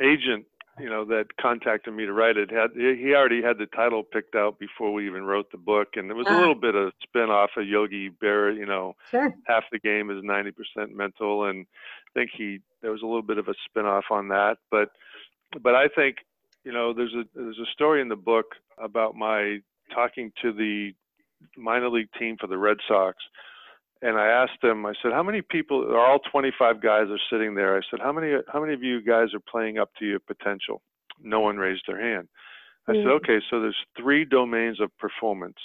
agent you know that contacted me to write it had he already had the title picked out before we even wrote the book and it was a ah. little bit of a spin off of yogi berra you know sure. half the game is 90% mental and i think he there was a little bit of a spin off on that but but i think you know there's a there's a story in the book about my talking to the minor league team for the red sox and I asked them, I said, how many people, are all 25 guys are sitting there. I said, how many, how many of you guys are playing up to your potential? No one raised their hand. I mm-hmm. said, mm. okay, so there's three domains of performance,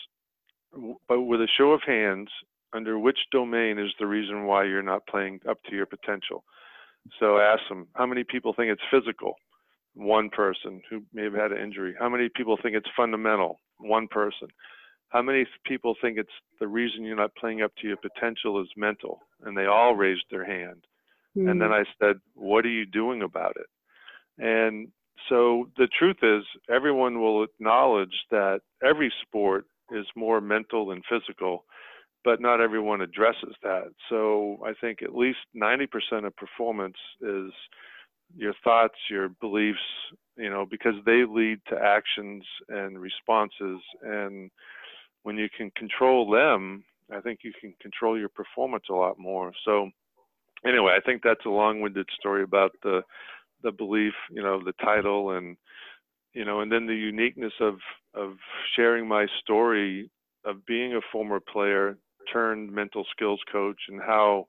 but with a show of hands, under which domain is the reason why you're not playing up to your potential? So I asked them, how many people think it's physical? One person who may have had an injury. How many people think it's fundamental? One person how many people think it's the reason you're not playing up to your potential is mental? And they all raised their hand. Mm. And then hmm. I said, What are you doing about it? And so the truth is, everyone will acknowledge that every sport is more mental than physical, but not everyone addresses that. So I think at least 90% of performance is your thoughts, your beliefs, you know, because they lead to actions and responses. And when you can control them, I think you can control your performance a lot more. So anyway, I think that's a long-winded story about the the belief, you know, the title and you know, and then the uniqueness of of sharing my story of being a former player turned mental skills coach and how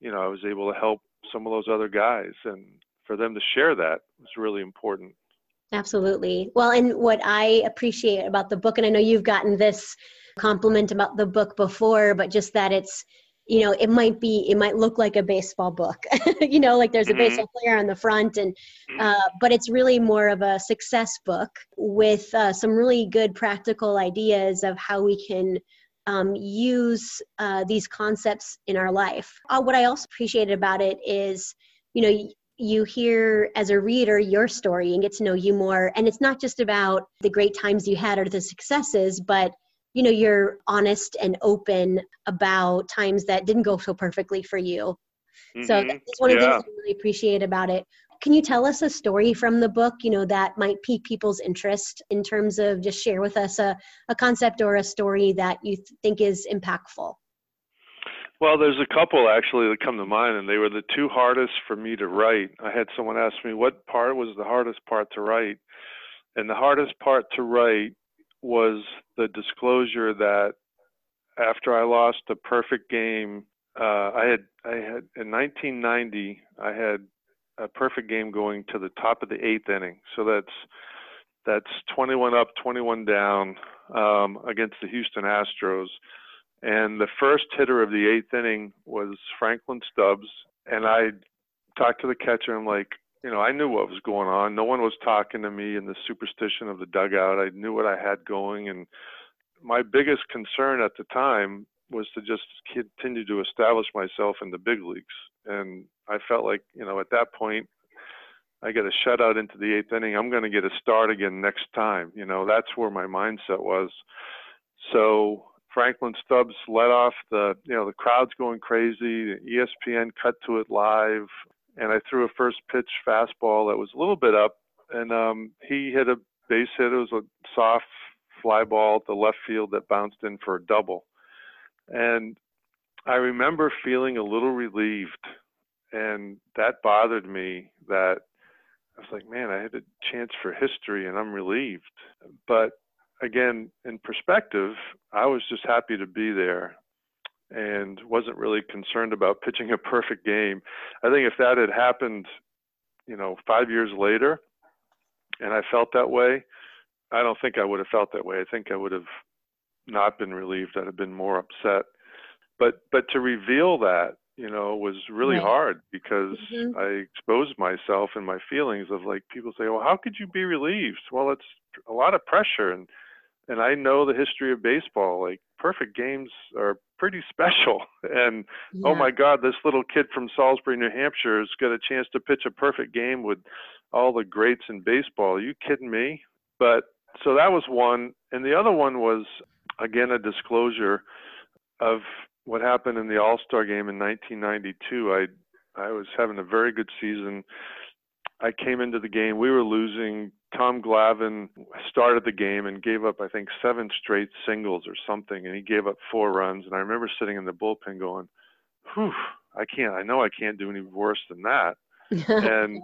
you know I was able to help some of those other guys and for them to share that was really important. Absolutely. Well, and what I appreciate about the book, and I know you've gotten this compliment about the book before, but just that it's you know it might be it might look like a baseball book you know like there's a mm-hmm. baseball player on the front and uh, but it's really more of a success book with uh, some really good practical ideas of how we can um, use uh, these concepts in our life uh, what i also appreciated about it is you know you hear as a reader your story and get to know you more. And it's not just about the great times you had or the successes but you know you're honest and open about times that didn't go so perfectly for you. Mm-hmm. so that's one of the things i really appreciate about it. Can you tell us a story from the book you know that might pique people's interest in terms of just share with us a, a concept or a story that you th- think is impactful well, there's a couple actually that come to mind, and they were the two hardest for me to write. I had someone ask me what part was the hardest part to write, and the hardest part to write was the disclosure that after I lost a perfect game, uh, I had I had in 1990 I had a perfect game going to the top of the eighth inning. So that's that's 21 up, 21 down um, against the Houston Astros. And the first hitter of the eighth inning was Franklin Stubbs. And I talked to the catcher. I'm like, you know, I knew what was going on. No one was talking to me in the superstition of the dugout. I knew what I had going. And my biggest concern at the time was to just continue to establish myself in the big leagues. And I felt like, you know, at that point, I get a shutout into the eighth inning. I'm going to get a start again next time. You know, that's where my mindset was. So Franklin Stubbs let off the, you know, the crowd's going crazy. ESPN cut to it live and I threw a first pitch fastball that was a little bit up, and um, he hit a base hit. It was a soft fly ball to left field that bounced in for a double, and I remember feeling a little relieved, and that bothered me. That I was like, man, I had a chance for history, and I'm relieved. But again, in perspective, I was just happy to be there and wasn't really concerned about pitching a perfect game. I think if that had happened, you know, five years later, and I felt that way, I don't think I would have felt that way. I think I would have not been relieved. I'd have been more upset. But but to reveal that, you know, was really right. hard because mm-hmm. I exposed myself and my feelings of like people say, well, how could you be relieved? Well, it's a lot of pressure and and I know the history of baseball. Like perfect games are pretty special. And oh yeah. oh my God, this little kid from Salisbury, New Hampshire, has got a chance to pitch a perfect game with all the greats in baseball. Are you kidding me? But so that was one, and the other one was again a disclosure of what happened in the All Star game in 1992. I I was having a very good season. I came into the game. We were losing Tom Glavine started the game and gave up, I think, seven straight singles or something, and he gave up four runs. And I remember sitting in the bullpen going, "Whew, I can't. I know I can't do any worse than that." and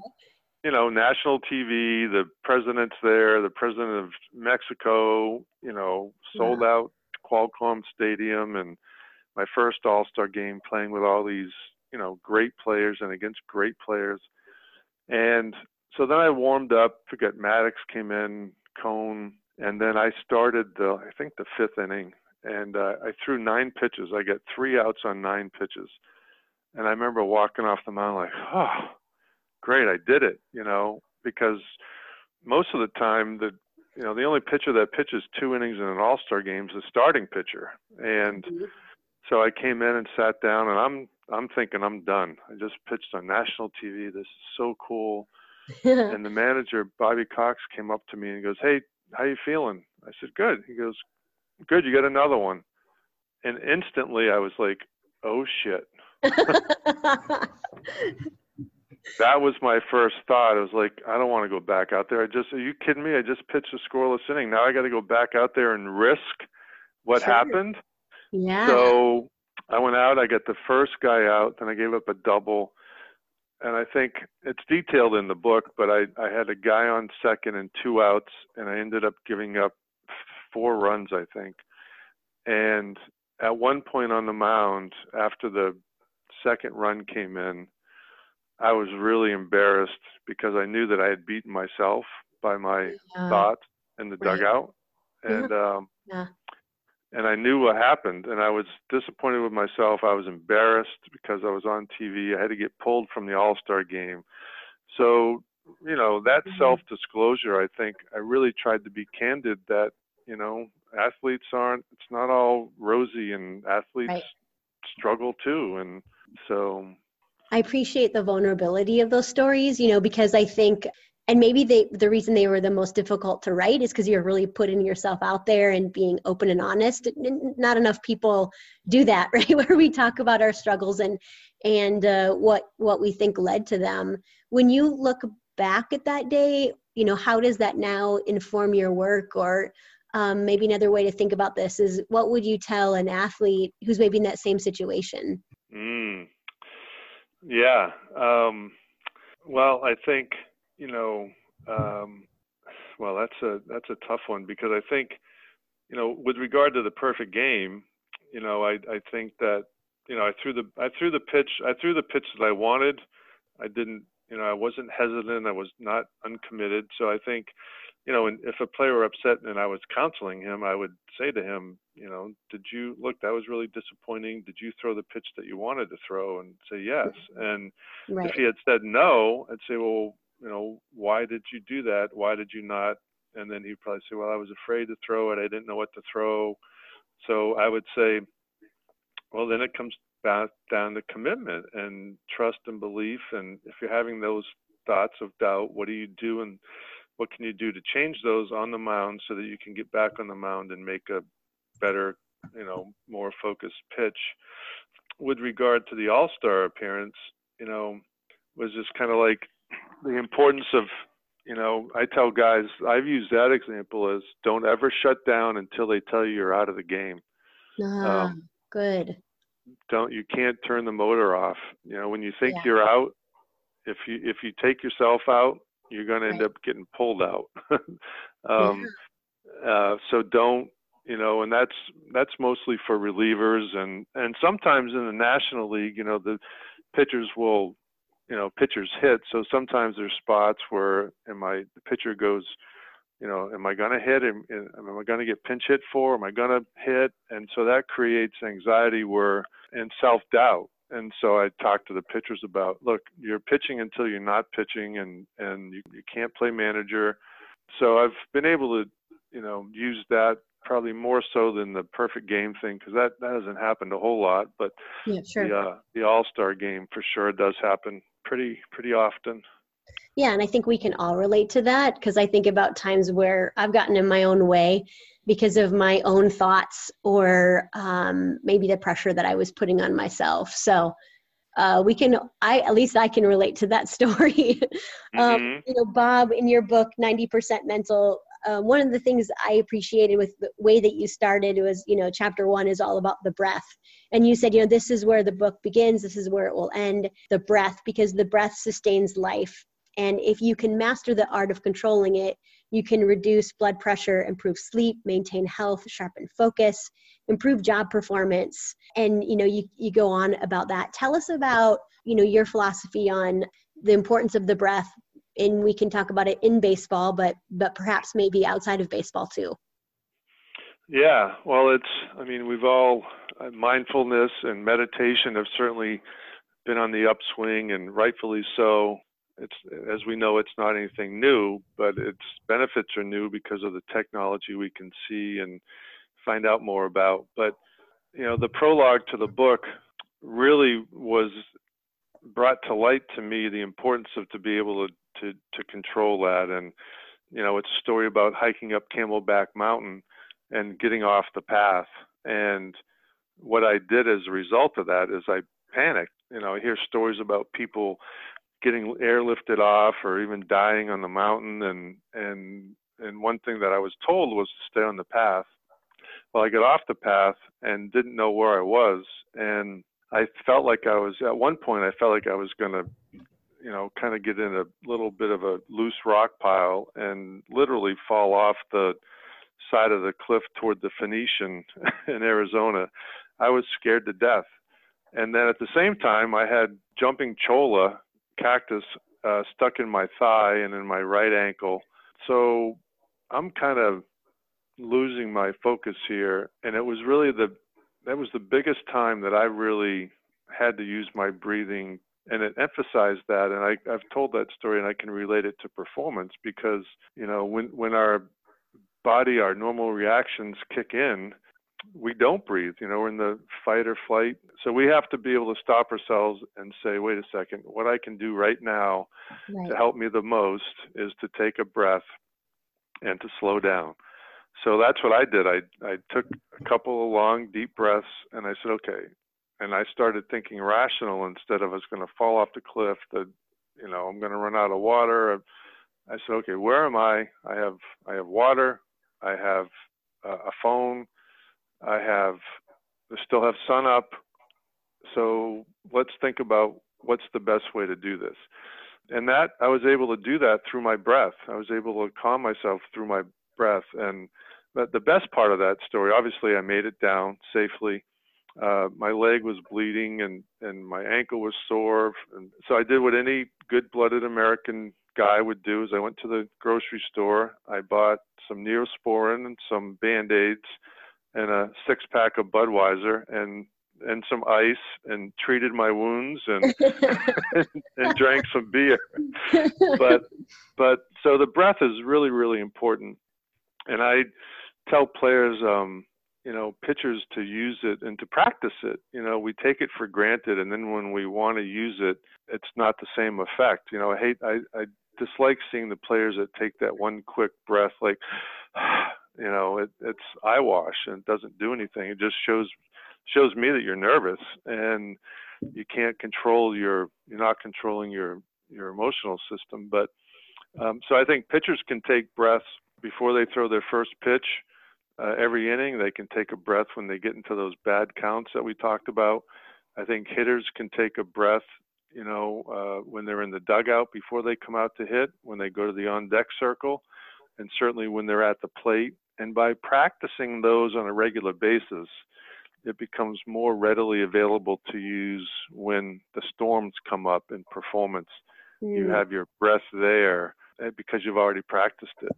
you know, national TV, the president's there, the president of Mexico, you know, sold yeah. out Qualcomm Stadium, and my first All Star game playing with all these, you know, great players and against great players. And so then I warmed up. Forget Maddux came in, Cone, and then I started the I think the fifth inning, and uh, I threw nine pitches. I got three outs on nine pitches, and I remember walking off the mound like, oh, great, I did it, you know, because most of the time the you know the only pitcher that pitches two innings in an All Star game is the starting pitcher, and mm-hmm. so I came in and sat down, and I'm I'm thinking I'm done. I just pitched on national TV. This is so cool and the manager, Bobby Cox, came up to me and goes, "Hey, how you feeling?" I said, "Good." He goes, "Good. You got another one." And instantly, I was like, "Oh shit." that was my first thought. I was like, I don't want to go back out there. I just, are you kidding me? I just pitched a scoreless inning. Now I got to go back out there and risk what sure. happened. Yeah. So I went out. I got the first guy out. Then I gave up a double and I think it's detailed in the book, but I, I had a guy on second and two outs, and I ended up giving up four runs, I think. And at one point on the mound, after the second run came in, I was really embarrassed because I knew that I had beaten myself by my uh, thoughts in the right. dugout, and yeah. um, yeah. And I knew what happened, and I was disappointed with myself. I was embarrassed because I was on TV. I had to get pulled from the All Star game, so you know that mm-hmm. self disclosure. I think I really tried to be candid that you know athletes aren't. It's not all rosy, and athletes right. struggle too, and so I appreciate the vulnerability of those stories, you know, because I think and maybe they the reason they were the most difficult to write is because you're really putting yourself out there and being open and honest. Not enough people do that right? Where we talk about our struggles and and uh, what what we think led to them. When you look back at that day you know how does that now inform your work? Or um, maybe another way to think about this is what would you tell an athlete who's maybe in that same situation? Mm. yeah um, well i think you know, um, well, that's a that's a tough one because I think, you know, with regard to the perfect game, you know, I I think that you know I threw the I threw the pitch I threw the pitch that I wanted. I didn't you know I wasn't hesitant. I was not uncommitted. So I think you know, if a player were upset and I was counseling him, I would say to him, you know, did you look? That was really disappointing. Did you throw the pitch that you wanted to throw? And say yes. And right. if he had said no, I'd say, well, you know, why did you do that? Why did you not? And then he'd probably say, well, I was afraid to throw it. I didn't know what to throw. So I would say, well, then it comes back down to commitment and trust and belief. And if you're having those thoughts of doubt, what do you do and what can you do to change those on the mound so that you can get back on the mound and make a better, you know, more focused pitch? With regard to the All Star appearance, you know, was just kind of like the importance of you know i tell guys i've used that example as don't ever shut down until they tell you you're out of the game. Ah, um, good. don't you can't turn the motor off. You know when you think yeah. you're out if you if you take yourself out you're going to end up getting pulled out. Um, yeah. uh, so don't you know and that's that's mostly for relievers and and sometimes in the national league you know the pitchers will you know pitchers hit. So sometimes there's spots where am I the pitcher goes, you know, am I going to hit? Am, am I going to get pinch hit for? Am I going to hit? And so that creates anxiety where and self doubt. And so I talk to the pitchers about, look, you're pitching until you're not pitching, and and you, you can't play manager. So I've been able to, you know, use that probably more so than the perfect game thing because that that hasn't happened a whole lot. But yeah, sure. the uh, the All Star game for sure does happen pretty pretty often. Yeah, and I think we can all relate to that because I think about times where I've gotten in my own way because of my own thoughts or um, maybe the pressure that I was putting on myself. So uh, we can, I at least I can relate to that story. um, mm-hmm. You know, Bob, in your book, 90% Mental, uh, one of the things I appreciated with the way that you started was, you know, chapter one is all about the breath. And you said, you know, this is where the book begins, this is where it will end the breath, because the breath sustains life. And if you can master the art of controlling it, you can reduce blood pressure, improve sleep, maintain health, sharpen focus, improve job performance. And, you know, you, you go on about that. Tell us about, you know, your philosophy on the importance of the breath and we can talk about it in baseball, but but perhaps maybe outside of baseball too. Yeah, well, it's. I mean, we've all uh, mindfulness and meditation have certainly been on the upswing, and rightfully so. It's as we know, it's not anything new, but its benefits are new because of the technology we can see and find out more about. But you know, the prologue to the book really was brought to light to me the importance of to be able to to to control that. And you know, it's a story about hiking up Camelback Mountain and getting off the path. And what I did as a result of that is I panicked. You know, I hear stories about people getting airlifted off or even dying on the mountain and and and one thing that I was told was to stay on the path. Well, I got off the path and didn't know where I was and I felt like I was at one point I felt like I was going to you know, kind of get in a little bit of a loose rock pile and literally fall off the side of the cliff toward the Phoenician in Arizona. I was scared to death. And then at the same time, I had jumping cholla cactus uh, stuck in my thigh and in my right ankle so I'm kind of losing my focus here, and it was really the that was the biggest time that I really had to use my breathing, and it emphasized that. And I, I've told that story, and I can relate it to performance because you know when when our body, our normal reactions kick in, we don't breathe. You know, we're in the fight or flight. So we have to be able to stop ourselves and say, wait a second, what I can do right now right. to help me the most is to take a breath and to slow down. So that's what I did. I I took a couple of long deep breaths and I said, okay. And I started thinking rational instead of I was going to fall off the cliff. That you know I'm going to run out of water. I said, okay, where am I? I have I have water. I have a phone. I have I still have sun up. So let's think about what's the best way to do this. And that I was able to do that through my breath. I was able to calm myself through my breath. And the best part of that story, obviously, I made it down safely. Uh, my leg was bleeding and and my ankle was sore, and so I did what any good-blooded American guy would do: is I went to the grocery store, I bought some Neosporin and some Band-Aids, and a six-pack of Budweiser, and and some ice and treated my wounds and and, and drank some beer. But but so the breath is really really important. And i tell players um you know pitchers to use it and to practice it. You know we take it for granted and then when we want to use it it's not the same effect. You know i hate i i dislike seeing the players that take that one quick breath like you know it, it's eyewash and it doesn't do anything. It just shows shows me that you're nervous and you can't control your you're not controlling your your emotional system. But um, so i think pitchers can take breaths before they throw their first pitch uh, every inning they can take a breath when they get into those bad counts that we talked about i think hitters can take a breath you know uh, when they're in the dugout before they come out to hit when they go to the on deck circle and certainly when they're at the plate and by practicing those on a regular basis it becomes more readily available to use when the storms come up in performance. Mm. You have your breath there eh, because you've already practiced it.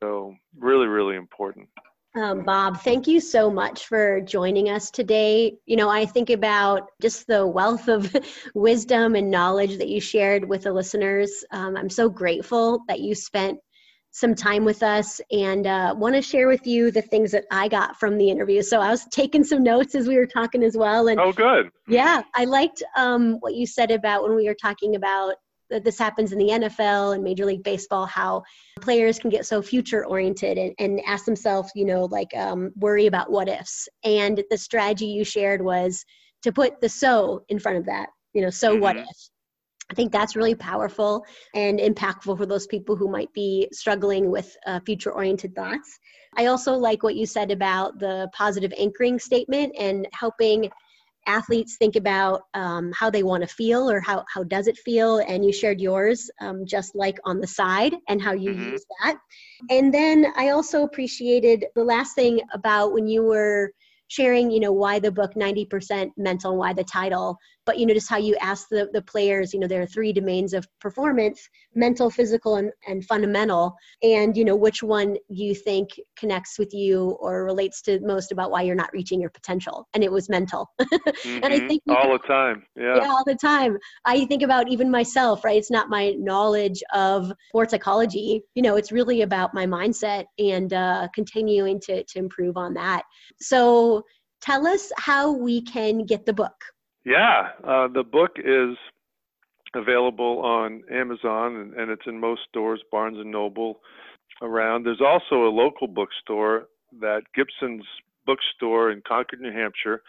So, really, really important. Um, Bob, thank you so much for joining us today. You know, I think about just the wealth of wisdom and knowledge that you shared with the listeners. Um, I'm so grateful that you spent some time with us and uh, want to share with you the things that I got from the interview. So I was taking some notes as we were talking as well. And oh, good. Yeah, I liked um, what you said about when we were talking about this happens in the NFL and Major League Baseball, how players can get so future oriented and, and ask themselves, you know, like um, worry about what ifs. And the strategy you shared was to put the so in front of that, you know, so mm-hmm. what if I think that's really powerful and impactful for those people who might be struggling with uh, future oriented thoughts. I also like what you said about the positive anchoring statement and helping athletes think about um, how they want to feel or how, how does it feel and you shared yours um, just like on the side and how you mm-hmm. use that and then i also appreciated the last thing about when you were sharing you know why the book 90% mental and why the title but you know just how you ask the, the players you know there are three domains of performance mental physical and, and fundamental. And you know which one you think connects with you or relates to most about why you're not reaching your potential? And it was mental. Mm-hmm. and i mm-hmm. think all the time. Yeah. yeah all the time. I think about even myself right? It's not my knowledge of sports psychology. You know it's really about my mindset and uh, continuing to, to improve on that. So tell us how we can get the book yeah, uh, the book is available on Amazon and, and, it's in most stores, Barnes and Noble around. There's also a local bookstore that Gibson's bookstore in Concord, New Hampshire,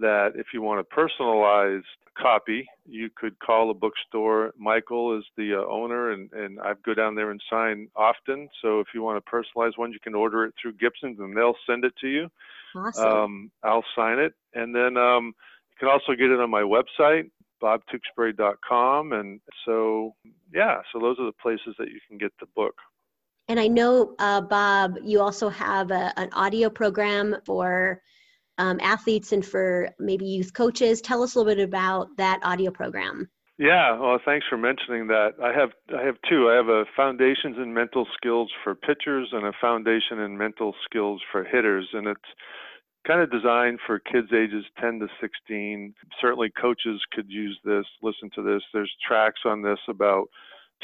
that if you want a personalized copy, you could call the bookstore. Michael is the uh, owner, and, and I go down there and sign often. So if you want a personalized one, you can order it through Gibson's and they'll send it to you. Awesome. Um, I'll sign it. And then um, can also get it on my website, bobtewksbury.com. And so, yeah, so those are the places that you can get the book. And I know, uh, Bob, you also have a, an audio program for um, athletes and for maybe youth coaches. Tell us a little bit about that audio program. Yeah, well, thanks for mentioning that. I have I have two. I have a foundations in mental skills for pitchers and a foundation in mental skills for hitters, and it's kind of designed for kids ages 10 to 16. Certainly, coaches could use this. Listen to this. There's tracks on this about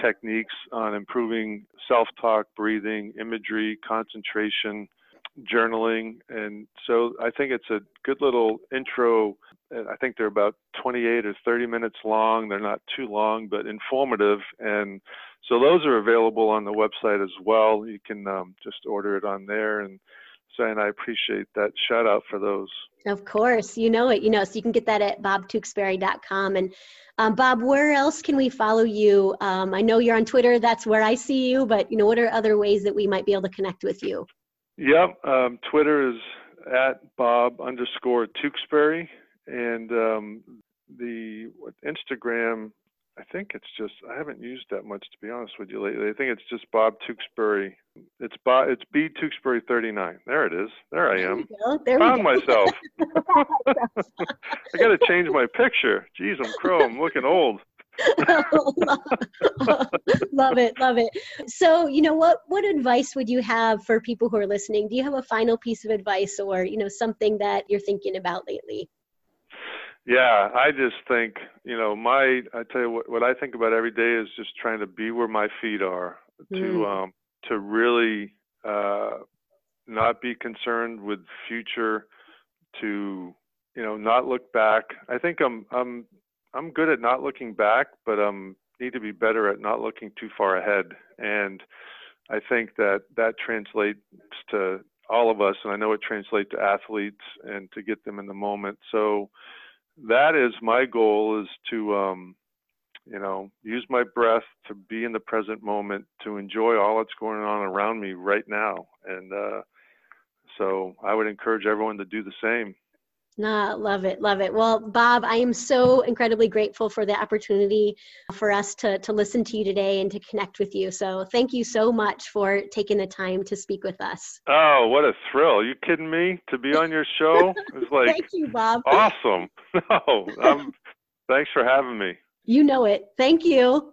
techniques on improving self-talk, breathing, imagery, concentration, journaling, and so I think it's a good little intro I think they're about 28 or 30 minutes long. They're not too long, but informative. And so those are available on the website as well. You can um, just order it on there. And and I appreciate that shout out for those. Of course, you know it. You know, so you can get that at bobtewksbury.com. And um, Bob, where else can we follow you? Um, I know you're on Twitter. That's where I see you. But you know, what are other ways that we might be able to connect with you? Yep, um, Twitter is at Bob underscore Tewksbury and um, the Instagram, I think it's just I haven't used that much to be honest with you lately. I think it's just Bob Tewksbury. It's Bob. It's B Tewksbury 39. There it is. There I am. There Found myself. I got to change my picture. Jeez, I'm crow. I'm looking old. love it love it so you know what what advice would you have for people who are listening do you have a final piece of advice or you know something that you're thinking about lately yeah, I just think, you know, my I tell you what what I think about every day is just trying to be where my feet are mm. to um to really uh not be concerned with future to you know not look back. I think I'm I'm I'm good at not looking back, but um need to be better at not looking too far ahead and I think that that translates to all of us and I know it translates to athletes and to get them in the moment. So that is my goal is to um, you know use my breath to be in the present moment to enjoy all that's going on around me right now. And uh, so i would encourage everyone to do the same Nah, love it, love it. Well, Bob, I am so incredibly grateful for the opportunity for us to to listen to you today and to connect with you. So, thank you so much for taking the time to speak with us. Oh, what a thrill! Are you kidding me? To be on your show is like thank you, Bob. Awesome. No, um, thanks for having me. You know it. Thank you.